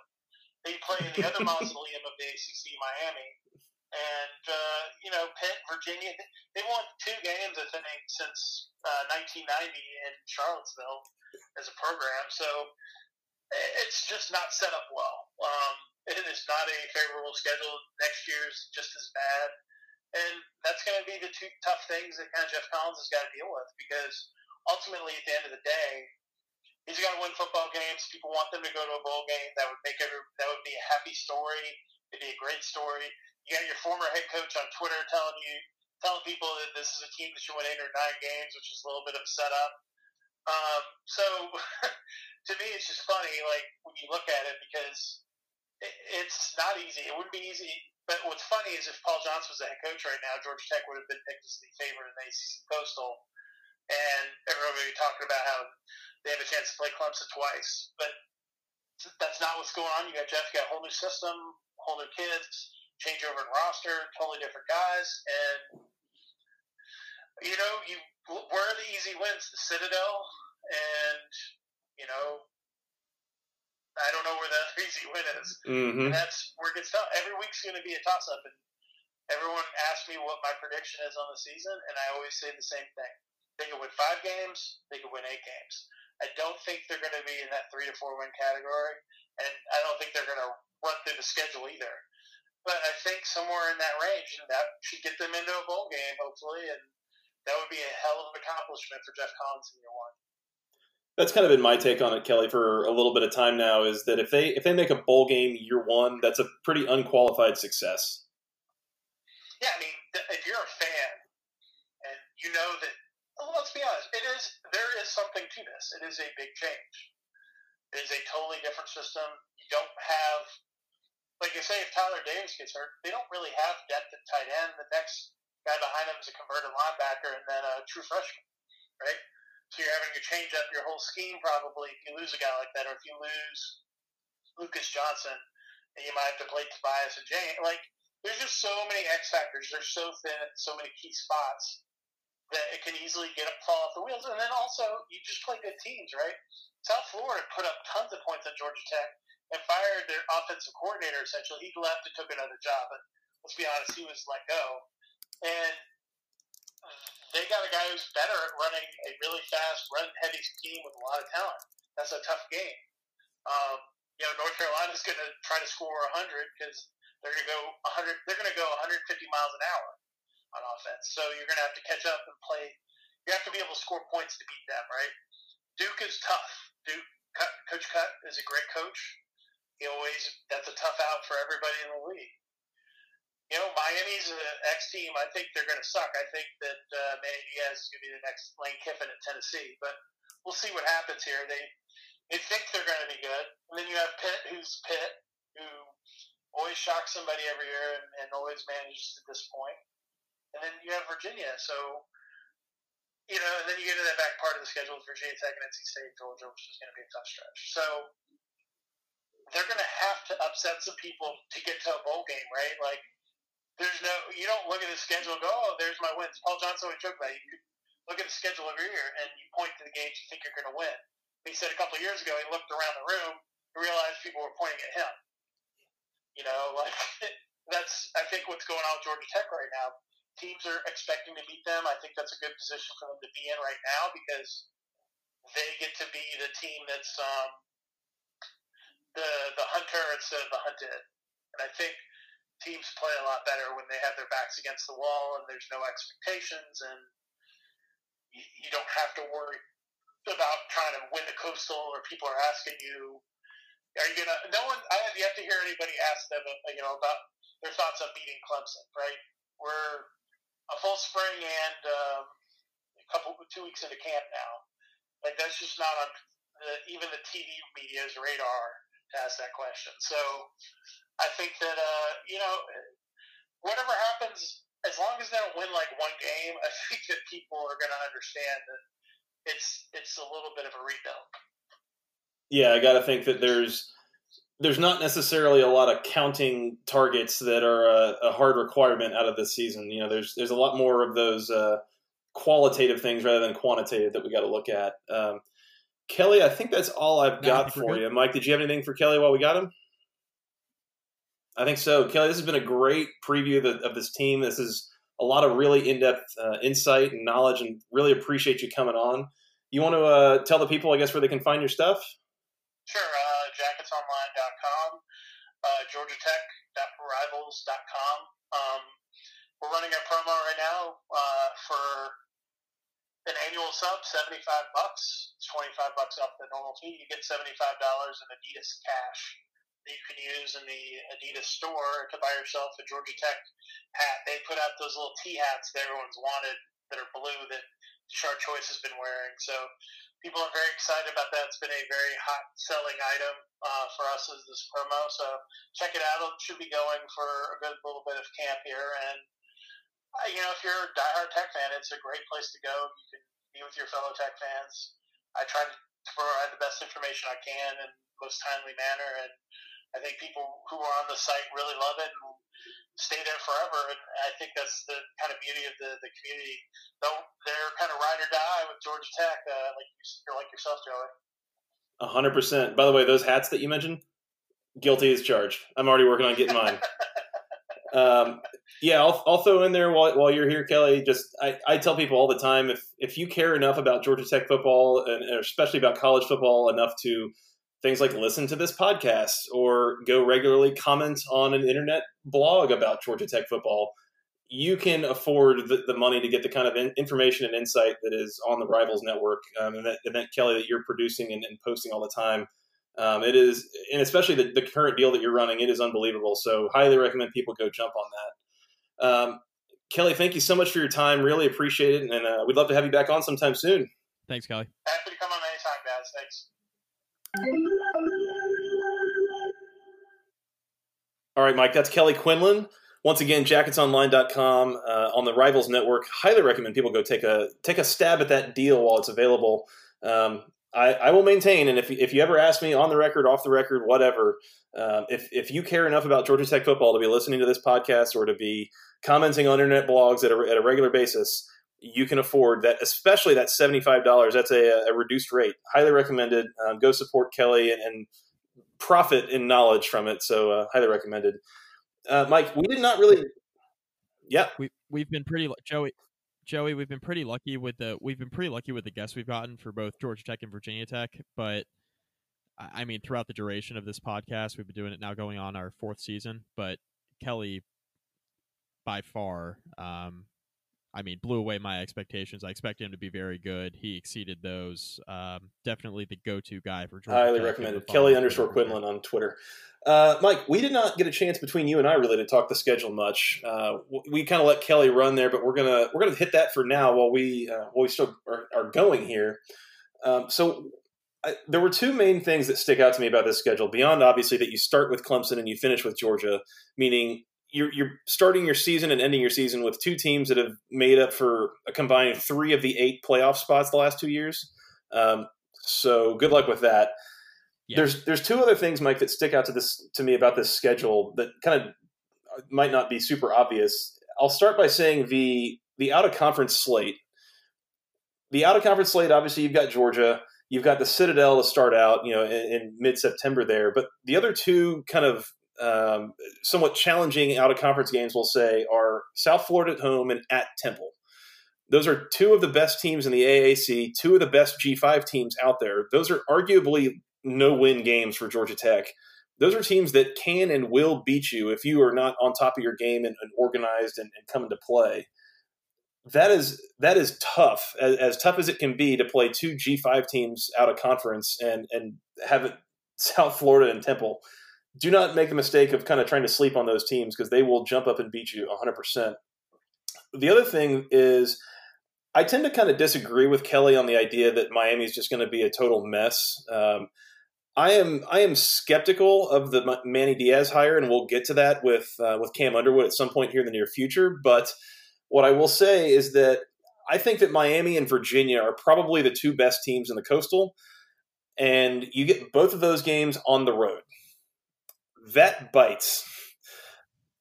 They play in the other mausoleum of the ACC, Miami. And, uh, you know, Pitt, Virginia, they won two games, I think, since uh, 1990 in Charlottesville as a program. So it's just not set up well. Um, it is not a favorable schedule. Next year's just as bad. And that's going to be the two tough things that kind of Geoff Collins has got to deal with because ultimately, at the end of the day, he's got to win football games. People want them to go to a bowl game. That would make every, that would be a happy story. It'd be a great story. You got your former head coach on Twitter telling you, telling people that this is a team that should win eight or nine games, which is a little bit of a setup. Um, so to me, it's just funny, like when you look at it, because it, it's not easy. It wouldn't be easy. But what's funny is if Paul Johnson was the head coach right now, Georgia Tech would have been picked as the favorite in the ACC Coastal, and everyone would be talking about how they have a chance to play Clemson twice. But that's not what's going on. You got Geoff, you got a whole new system, whole new kids, change over in roster, totally different guys, and you know, you where are the easy wins? The Citadel, and you know, I don't know where the easy win is. Mm-hmm. And that's where it gets tough. Every week's going to be a toss up, and everyone asks me what my prediction is on the season, and I always say the same thing. They could win five games. They could win eight games. I don't think they're going to be in that three to four win category, and I don't think they're going to run through the schedule either. But I think somewhere in that range, and that should get them into a bowl game, hopefully, and that would be a hell of an accomplishment for Geoff Collins in year one. That's kind of been my take on it, Kelly, for a little bit of time now. Is that if they if they make a bowl game year one, that's a pretty unqualified success. Yeah, I mean, if you're a fan and you know that well, let's be honest. It is there is something to this. It is a big change. It is a totally different system. You don't have, like you say, if Tyler Davis gets hurt, they don't really have depth at tight end. The next guy behind him is a converted linebacker and then a true freshman, right? So you're having to change up your whole scheme probably if you lose a guy like that, or if you lose Lucas Johnson, and you might have to play Tobias and Jane. Like, there's just so many X factors. They're so thin at so many key spots that it can easily get up, fall off the wheels. And then also, you just play good teams, right? South Florida put up tons of points on Georgia Tech, and fired their offensive coordinator. Essentially, he left and took another job. But let's be honest, he was let go, and uh, they got a guy who's better at running a really fast, run-heavy team with a lot of talent. That's a tough game. Um, you know, North Carolina's going to try to score 100 because they're going to go 100. They're going to go 150 miles an hour on offense. So you're going to have to catch up and play. You have to be able to score points to beat them, right? Duke is tough. Duke, Coach Cut is a great coach. He always that's a tough out for everybody in the league you know, Miami's an X team. I think they're going to suck. I think that uh, Manny Diaz is going to be the next Lane Kiffin at Tennessee, but we'll see what happens here. They they think they're going to be good, and then you have Pitt, who's Pitt, who always shocks somebody every year and, and always manages to disappoint, and then you have Virginia. So you know, and then you get to that back part of the schedule with Virginia Tech and NC State, Georgia, which is going to be a tough stretch. So they're going to have to upset some people to get to a bowl game, right? Like there's no you don't look at the schedule and go, oh, there's my wins. Paul Johnson would joke that. You look at the schedule every year and you point to the games you think you're going to win. He said a couple of years ago he looked around the room and realized people were pointing at him. You know, like that's I think what's going on with Georgia Tech right now. Teams are expecting to beat them. I think that's a good position for them to be in right now because they get to be the team that's um, the the hunter instead of the hunted. And I think teams play a lot better when they have their backs against the wall and there's no expectations and you, don't have to worry about trying to win the coastal or people are asking you are you gonna no one i have yet to hear anybody ask them you know about their thoughts on beating clemson right? We're a full spring and um, a couple two weeks into camp now. Like that's just not on the, even the tv media's radar to ask that question. So I think that uh, you know, whatever happens, as long as they don't win like one game, I think that people are going to understand that it's it's a little bit of a rebuild. Yeah, I got to think that there's there's not necessarily a lot of counting targets that are a, a, hard requirement out of this season. You know, there's there's a lot more of those uh, qualitative things rather than quantitative that we got to look at. Um, Kelly, I think that's all I've got for you. Mike, did you have anything for Kelly while we got him? I think so. Kelly, this has been a great preview of, the, of this team. This is a lot of really in depth uh, insight and knowledge, and really appreciate you coming on. You want to uh, tell the people, I guess, where they can find your stuff? Sure. Uh, jacketsonline.com, uh, georgiatech.rivals.com. Um, we're running a promo right now uh, for an annual sub, 75 bucks. It's 25 bucks off the normal fee. You get $75 in Adidas cash that you can use in the Adidas store to buy yourself a Georgia Tech hat. They put out those little T hats that everyone's wanted that are blue that Sharp Choice has been wearing. So people are very excited about that. It's been a very hot selling item uh, for us as this promo. So check it out. It should be going for a good little bit of camp here. And, uh, you know, if you're a diehard Tech fan, it's a great place to go. You can be with your fellow Tech fans. I try to provide the best information I can in most timely manner. And I think people who are on the site really love it and stay there forever. And I think that's the kind of beauty of the, the community. Though they're kind of ride or die with Georgia Tech, uh, like you're like yourself, Joey. A hundred percent. By the way, those hats that you mentioned, guilty as charged. I'm already working on getting mine. um, yeah, I'll, I'll throw in there while, while you're here, Kelly. Just I, I tell people all the time if if you care enough about Georgia Tech football and especially about college football enough to things like listen to this podcast or go regularly comment on an internet blog about Georgia Tech football, you can afford the, the money to get the kind of in, information and insight that is on the Rivals Network um, and that event, Kelly, that you're producing and, and posting all the time. Um, it is, and especially the, the, current deal that you're running, it is unbelievable. So, highly recommend people go jump on that. Um, Kelly, thank you so much for your time. Really appreciate it, and uh, we'd love to have you back on sometime soon. Thanks, Kelly. Happy to come on anytime, guys. Thanks. All right, Mike, that's Kelly Quinlan. Once again, jacketsonline.com uh, on the Rivals Network. Highly recommend people go take a take a stab at that deal while it's available. Um, I, I, will maintain, and if, if you ever ask me on the record, off the record, whatever, um, if, if you care enough about Georgia Tech football to be listening to this podcast or to be commenting on internet blogs at a, at a regular basis, you can afford that, especially that $75. That's a, a reduced rate. Highly recommended. Um, go support Kelly and, and profit in knowledge from it. So uh, highly recommended. Uh, Mike, we did not really. Yeah, we we've been pretty Joey. Joey, we've been pretty lucky with the we've been pretty lucky with the guests we've gotten for both Georgia Tech and Virginia Tech, but I mean throughout the duration of this podcast, we've been doing it now going on our fourth season, but Kelly by far um, I mean, blew away my expectations. I expected him to be very good. He exceeded those. Um, definitely the go-to guy for Georgia. Highly recommended. Kelly underscore Quinlan on Twitter. Uh, Mike, we did not get a chance between you and I really to talk the schedule much. Uh, we kind of let Kelly run there, but we're gonna we're gonna hit that for now while we uh, while we still are, are going here. Um, so I, there were two main things that stick out to me about this schedule beyond obviously that you start with Clemson and you finish with Georgia, meaning you're, you're starting your season and ending your season with two teams that have made up for a combined three of the eight playoff spots the last two years. Um, so good luck with that. Yeah. There's there's two other things, Mike, that stick out to this to me about this schedule that kind of might not be super obvious. I'll start by saying the the out of conference slate. The out of conference slate, obviously, you've got Georgia, you've got the Citadel to start out, you know, in, in mid September there. But the other two kind of um, somewhat challenging out of conference games, we'll say, are South Florida at home and at Temple. Those are two of the best teams in the AAC, two of the best G5 teams out there. Those are arguably no win games for Georgia Tech. Those are teams that can and will beat you if you are not on top of your game and, and organized and, and come into play. That is that is tough, as, as tough as it can be to play two G5 teams out of conference and and have it South Florida and Temple do not make the mistake of kind of trying to sleep on those teams because they will jump up and beat you 100%. The other thing is, I tend to kind of disagree with Kelly on the idea that Miami is just going to be a total mess. Um, I am I am skeptical of the Manny Diaz hire, and we'll get to that with uh, with Cam Underwood at some point here in the near future. But what I will say is that I think that Miami and Virginia are probably the two best teams in the Coastal, and you get both of those games on the road that bites.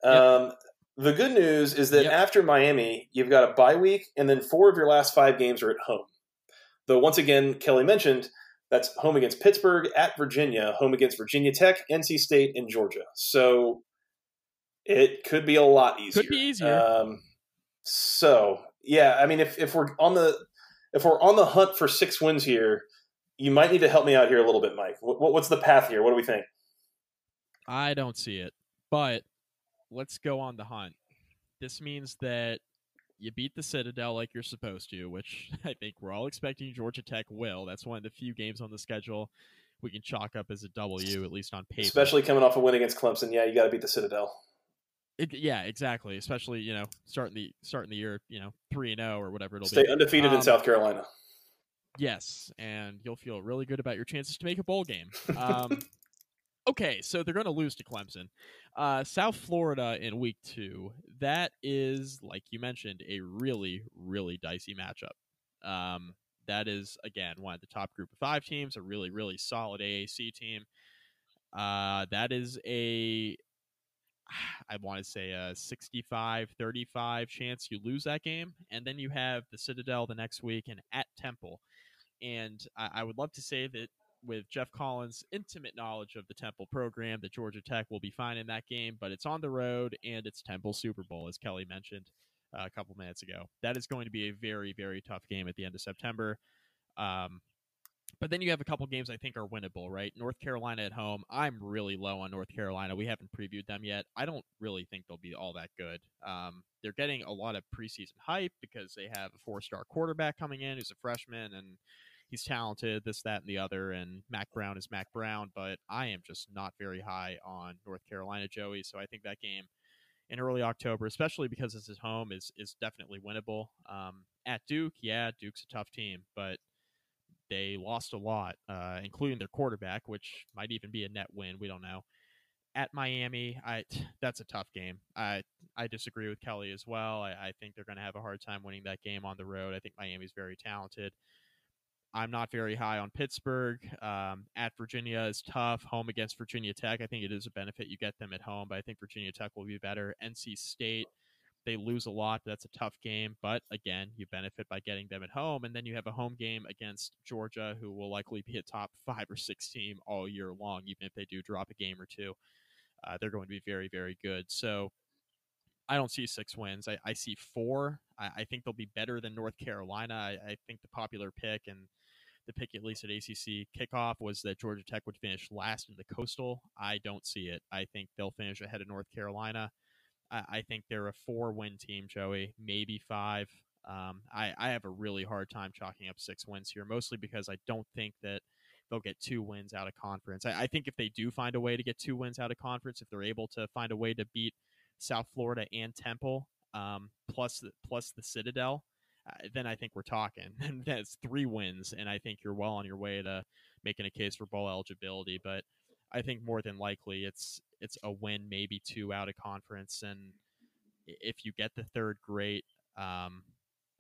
Yep. Um, the good news is that yep. after Miami, you've got a bye week, and then four of your last five games are at home. Though, once again, Kelly mentioned that's home against Pittsburgh, at Virginia, home against Virginia Tech, NC State, and Georgia. So it could be a lot easier. Could be easier. Um, so yeah, I mean, if, if we're on the if we're on the hunt for six wins here, you might need to help me out here a little bit, Mike. What, what's the path here? What do we think? I don't see it. But let's go on the hunt. This means that you beat the Citadel like you're supposed to, which I think we're all expecting Georgia Tech will. That's one of the few games on the schedule we can chalk up as a W, at least on paper. Especially coming off a win against Clemson. Yeah, you got to beat the Citadel. It, yeah, exactly. Especially you know starting the starting the year, you know three and zero oh or whatever it'll Stay be. Stay undefeated um, in South Carolina. Yes, and you'll feel really good about your chances to make a bowl game. Um, okay, so they're going to lose to Clemson. Uh, South Florida in week two, that is, like you mentioned, a really, really dicey matchup. Um, that is, again, one of the top group of five teams, a really, really solid AAC team. Uh, that is a, I want to say a 65 35 chance you lose that game. And then you have the Citadel the next week and at Temple. And I, I would love to say that with Geoff Collins' intimate knowledge of the Temple program that Georgia Tech will be fine in that game, but it's on the road and it's Temple Super Bowl, as Kelly mentioned uh, a couple minutes ago. That is going to be a very, very tough game at the end of September. Um, but then you have a couple games I think are winnable, right? North Carolina at home. I'm really low on North Carolina. We haven't previewed them yet. I don't really think they'll be all that good. Um, they're getting a lot of preseason hype because they have a four star quarterback coming in who's a freshman and he's talented, this, that, and the other, and Mack Brown is Mack Brown, but I am just not very high on North Carolina, Joey. So I think that game in early October, especially because it's at home, is is definitely winnable. Um, at Duke, yeah, Duke's a tough team, but they lost a lot, uh, including their quarterback, which might even be a net win. We don't know. At Miami, I that's a tough game. I I disagree with Kelly as well. I, I think they're going to have a hard time winning that game on the road. I think Miami's very talented. I'm not very high on Pittsburgh. Um, at Virginia is tough. Home against Virginia Tech. I think it is a benefit you get them at home, but I think Virginia Tech will be better. NC State. they lose a lot. That's a tough game, but again, you benefit by getting them at home, and then you have a home game against Georgia, who will likely be a top five or six team all year long, even if they do drop a game or two. Uh, they're going to be very, very good. So I don't see six wins. I, I see four. I, I, think they'll be better than North Carolina. I, I, think the popular pick and the pick, at least at ACC kickoff, was that Georgia Tech would finish last in the Coastal. I don't see it. I think they'll finish ahead of North Carolina. I, I think they're a four win team, Joey, maybe five. Um, I, I have a really hard time chalking up six wins here, mostly because I don't think that they'll get two wins out of conference. I, I, think if they do find a way to get two wins out of conference, if they're able to find a way to beat South Florida and Temple, um, plus plus the Citadel, uh, then I think we're talking. And that's three wins, and I think you're well on your way to making a case for bowl eligibility. But I think more than likely it's it's a win, maybe two out of conference, and if you get the third, great. Um,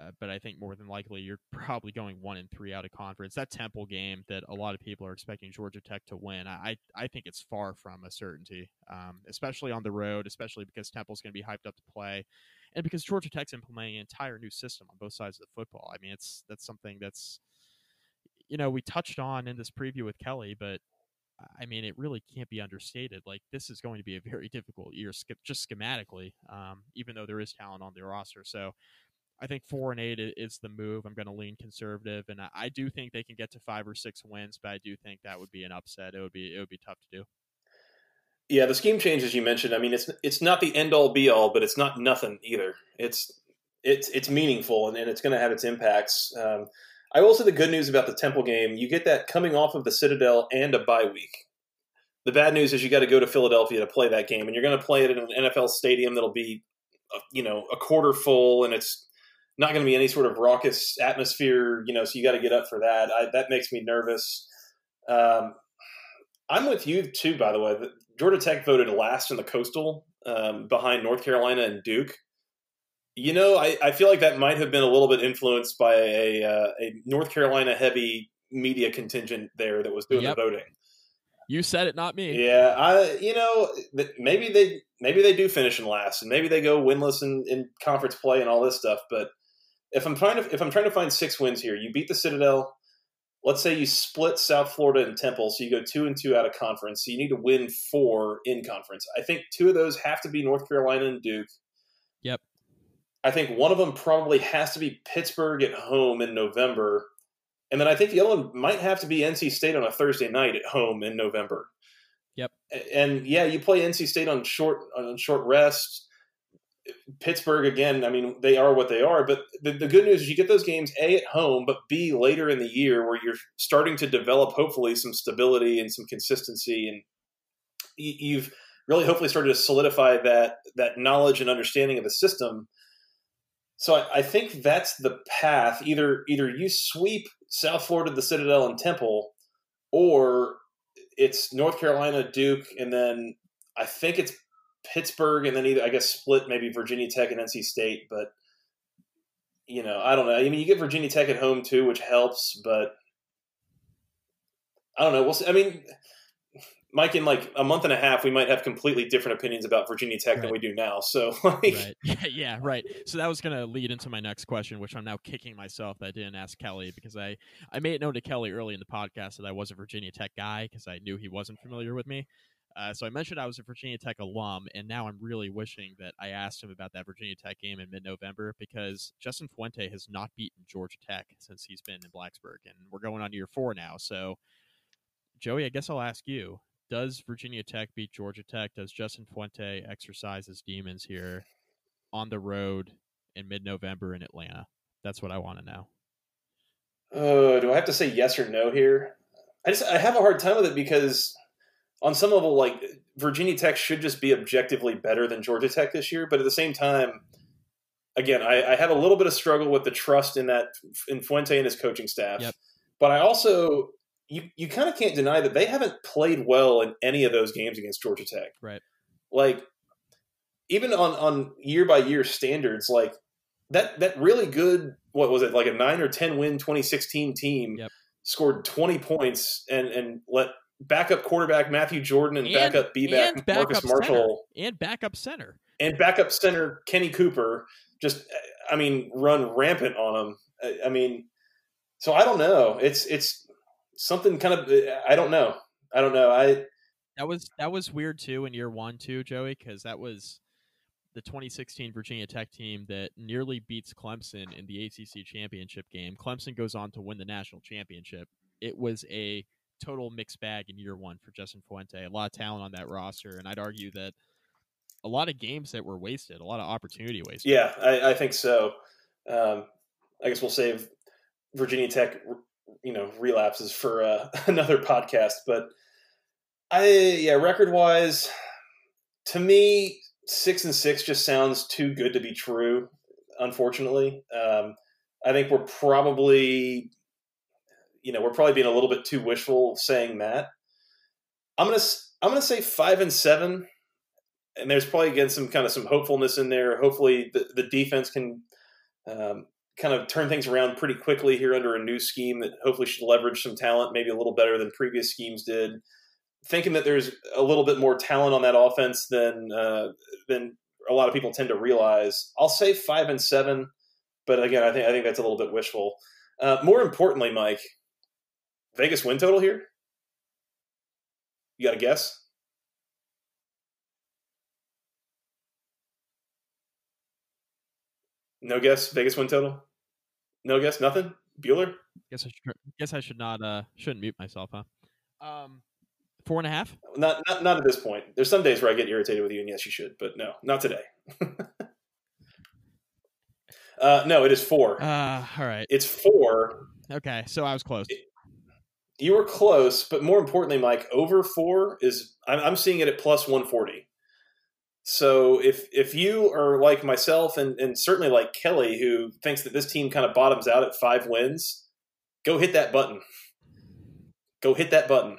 uh, but I think more than likely you're probably going one and three out of conference. That Temple game that a lot of people are expecting Georgia Tech to win, I I think it's far from a certainty, um, especially on the road, especially because Temple's going to be hyped up to play, and because Georgia Tech's implementing an entire new system on both sides of the football. I mean, it's that's something that's you know we touched on in this preview with Kelly, but I mean, it really can't be understated. Like this is going to be a very difficult year, just schematically, um, even though there is talent on the roster. So I think four and eight is the move. I'm going to lean conservative, and I do think they can get to five or six wins, but I do think that would be an upset. It would be it would be tough to do. Yeah, the scheme change as you mentioned. I mean, it's it's not the end all be all, but it's not nothing either. It's it's it's meaningful and, and it's going to have its impacts. Um, I will say the good news about the Temple game: you get that coming off of the Citadel and a bye week. The bad news is you got to go to Philadelphia to play that game, and you're going to play it in an NFL stadium that'll be, uh, you know, a quarter full, and it's not going to be any sort of raucous atmosphere, you know, so you got to get up for that. I, that makes me nervous. Um, I'm with you too, by the way. Georgia Tech voted last in the Coastal um, behind North Carolina and Duke. You know, I, I, feel like that might have been a little bit influenced by a, uh, a North Carolina heavy media contingent there that was doing yep. the voting. You said it, not me. Yeah, I you know maybe they maybe they do finish in last, and maybe they go winless in, in conference play and all this stuff. But if I'm trying to if I'm trying to find six wins here, you beat the Citadel. Let's say you split South Florida and Temple, so you go two and two out of conference. So you need to win four in conference. I think two of those have to be North Carolina and Duke. Yep. I think one of them probably has to be Pittsburgh at home in November, and then I think the other one might have to be NC State on a Thursday night at home in November. Yep. And yeah, you play NC State on short on short rest. Pittsburgh again, I mean, they are what they are, but the, the, good news is you get those games A at home, but B later in the year where you're starting to develop hopefully some stability and some consistency and you've really hopefully started to solidify that that knowledge and understanding of the system. So I, I think that's the path. Either either you sweep South Florida, the Citadel, and Temple, or it's North Carolina, Duke, and then I think it's Pittsburgh, and then either I guess split maybe Virginia Tech and NC State. But you know, I don't know. I mean, you get Virginia Tech at home too, which helps, but I don't know. We'll see. I mean, Mike, in like a month and a half, we might have completely different opinions about Virginia Tech right. than we do now. So, like, right. yeah, yeah, right. So that was going to lead into my next question, which I'm now kicking myself that I didn't ask Kelly because I I made it known to Kelly early in the podcast that I was a Virginia Tech guy because I knew he wasn't familiar with me. Uh, so I mentioned I was a Virginia Tech alum, and now I'm really wishing that I asked him about that Virginia Tech game in mid-November because Justin Fuente has not beaten Georgia Tech since he's been in Blacksburg, and we're going on year four now. So, Joey, I guess I'll ask you: Does Virginia Tech beat Georgia Tech? Does Justin Fuente exercise his demons here on the road in mid-November in Atlanta? That's what I want to know. Uh, do I have to say yes or no here? I just I have a hard time with it because on some level, like Virginia Tech should just be objectively better than Georgia Tech this year. But at the same time, again, I, I have a little bit of struggle with the trust in that in Fuente and his coaching staff. Yep. But I also you you kind of can't deny that they haven't played well in any of those games against Georgia Tech. Right. Like even on on year by year standards, like that that really good what was it like a nine or ten win 2016 team yep. scored 20 points and and let backup quarterback Matthew Jordan and, And- backup B back Marcus Marshall and backup center. and backup center Kenny Cooper just I mean run rampant on him. I, I mean, so I don't know. It's it's something kind of I don't know. I don't know. I That was that was weird too in year one too, Joey, because that was the 2016 Virginia Tech team that nearly beats Clemson in the ACC championship game. Clemson goes on to win the national championship. It was a total mixed bag in year one for Justin Fuente. A lot of talent on that roster, and I'd argue that a lot of games that were wasted, a lot of opportunity wasted. yeah, I, I think so. Um, I guess we'll save Virginia Tech, you know, relapses for uh, another podcast. But I, yeah, record wise, to me, six and six just sounds too good to be true. Unfortunately, um, I think we're probably, you know, we're probably being a little bit too wishful saying that. I'm gonna, I'm gonna say five and seven, and there's probably again some kind of some hopefulness in there. Hopefully, the, the defense can um, kind of turn things around pretty quickly here under a new scheme that hopefully should leverage some talent, maybe a little better than previous schemes did. Thinking that there's a little bit more talent on that offense than uh, than a lot of people tend to realize. I'll say five and seven, but again, I think I think that's a little bit wishful. Uh, more importantly, Mike, Vegas win total here. You got a guess? No guess. Vegas win total. No guess. Nothing. Bueller. Guess I should guess I should not uh shouldn't mute myself, huh? Um, four and a half. Not, not not at this point. There's some days where I get irritated with you, and yes, you should, but no, not today. uh, no, it is four. Uh, all right. It's four. Okay, so I was close. You were close, but more importantly, Mike, over four is I'm, I'm seeing it at plus 140. So if if you are like myself and, and certainly like Kelly, who thinks that this team kind of bottoms out at five wins, go hit that button. Go hit that button.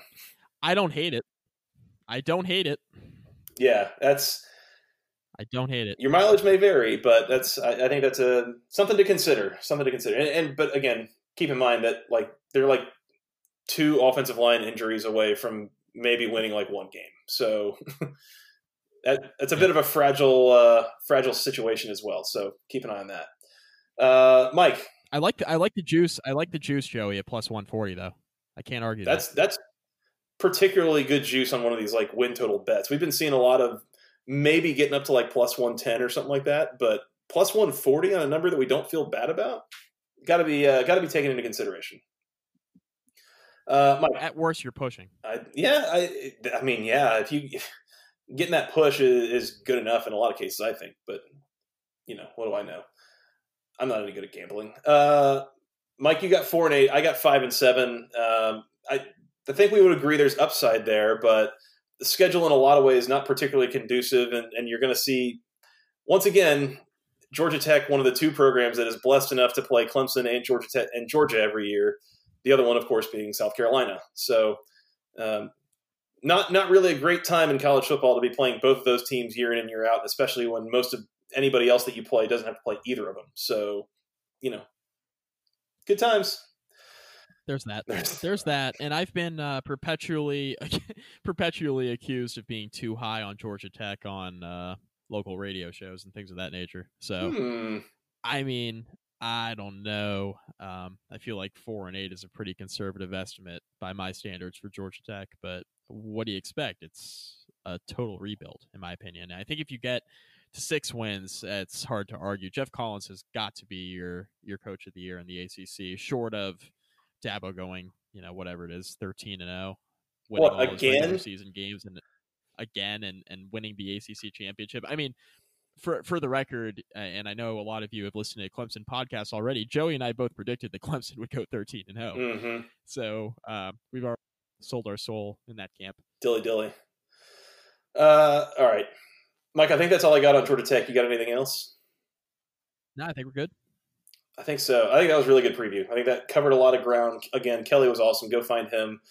I don't hate it. I don't hate it. Yeah, that's I don't hate it. your mileage may vary, but that's I, I think that's a something to consider. Something to consider. And, and but again, keep in mind that like they're like two offensive line injuries away from maybe winning like one game. So that that's a bit of a fragile uh, fragile situation as well. So keep an eye on that. Uh, Mike, I like the, I like the juice. I like the juice, Joey, at plus one forty though. I can't argue that. that's that's particularly good juice on one of these like win total bets. We've been seeing a lot of maybe getting up to like plus 110 or something like that, but plus 140 on a number that we don't feel bad about, got to be uh, got to be taken into consideration. Uh, Mike. At worst, you're pushing. I, yeah, I, I mean, yeah, if you getting that push is, is good enough in a lot of cases, I think. But you know, what do I know? I'm not any good at gambling. Uh, Mike, you got four and eight. I got five and seven. Um, I, I think we would agree there's upside there, but the schedule in a lot of ways not particularly conducive, and, and you're going to see once again Georgia Tech, one of the two programs that is blessed enough to play Clemson and Georgia Tech and Georgia every year. The other one, of course, being South Carolina. So, um, not not really a great time in college football to be playing both of those teams year in and year out, especially when most of anybody else that you play doesn't have to play either of them. So, you know, good times. There's that. There's- There's that. And I've been uh, perpetually perpetually accused of being too high on Georgia Tech on uh, local radio shows and things of that nature. So Hmm. I mean, I don't know. Um, I feel like four and eight is a pretty conservative estimate by my standards for Georgia Tech. But what do you expect? It's a total rebuild, in my opinion. And I think if you get to six wins, it's hard to argue. Geoff Collins has got to be your your coach of the year in the ACC, short of Dabo going, you know, whatever it is, thirteen and zero, winning What, all again? season games and again and and winning the ACC championship. I mean, for for the record, and I know a lot of you have listened to Clemson podcasts already. Joey and I both predicted that Clemson would go thirteen and zero, Mm-hmm. so um, we've already sold our soul in that camp. Dilly dilly. Uh, all right, Mike. I think that's all I got on Georgia Tech. You got anything else? No, I think we're good. I think so. I think that was a really good preview. I think that covered a lot of ground. Again, Kelly was awesome. Go find him.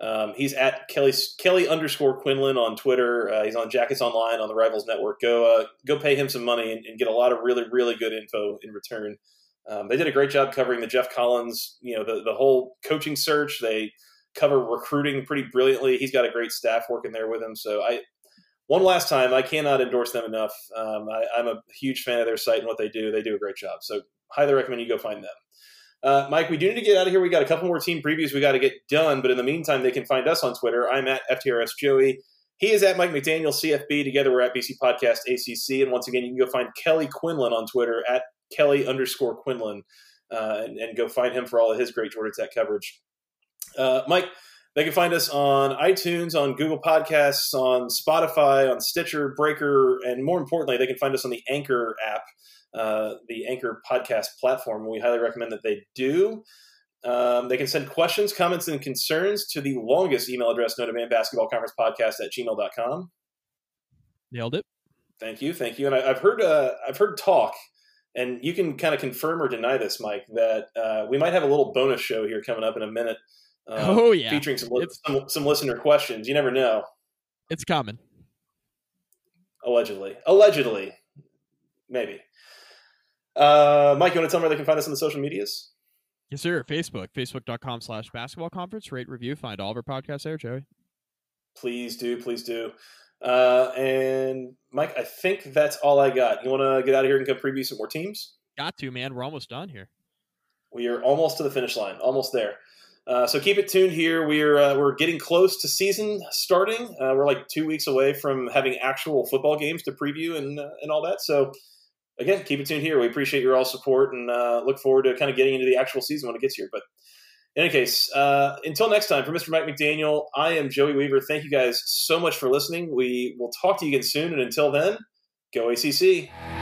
Um, he's at Kelly Kelly underscore Quinlan on Twitter. Uh, he's on Jackets Online on the Rivals Network. Go uh, go pay him some money and, and get a lot of really really good info in return. Um, they did a great job covering the Geoff Collins, you know, the the whole coaching search. They cover recruiting pretty brilliantly. He's got a great staff working there with him. So I, one last time, I cannot endorse them enough. Um, I, am a huge fan of their site and what they do. They do a great job. So highly recommend you go find them. Uh, Mike, we do need to get out of here. We got a couple more team previews we got to get done, but in the meantime, they can find us on Twitter. I'm at FTRS Joey. He is at Mike McDaniel CFB. Together, we're at BC Podcast ACC. And once again, you can go find Kelly Quinlan on Twitter at Kelly underscore Quinlan, uh, and, and, go find him for all of his great Georgia Tech coverage. Uh, Mike, they can find us on iTunes, on Google Podcasts, on Spotify, on Stitcher, Breaker, and more importantly, they can find us on the Anchor app uh, the Anchor podcast platform. We highly recommend that they do. Um, they can send questions, comments, and concerns to the longest email address to man basketball conference podcast at gmail.com. Nailed it. Thank you. Thank you. And I, have heard, uh, I've heard talk, and you can kind of confirm or deny this, Mike, that uh, we might have a little bonus show here coming up in a minute. Uh, oh yeah, featuring some, some, some listener questions. You never know. It's common. Allegedly, allegedly, maybe. Uh, Mike, you want to tell them where they can find us on the social medias? Yes, sir. Facebook, facebook.com slash basketball conference. Rate, review, find all of our podcasts there, Joey. Please do. Please do. Uh, and Mike, I think that's all I got. You want to get out of here and come preview some more teams? Got to, man. We're almost done here. We are almost to the finish line, almost there. Uh, so keep it tuned here. We're uh, we're getting close to season starting. Uh, we're like two weeks away from having actual football games to preview and uh, and all that. So again, keep it tuned here. We appreciate your all support and uh, look forward to kind of getting into the actual season when it gets here. But in any case, uh, until next time, for Mr. Mike McDaniel, I am Joey Weaver. Thank you guys so much for listening. We will talk to you again soon. And until then, go ACC.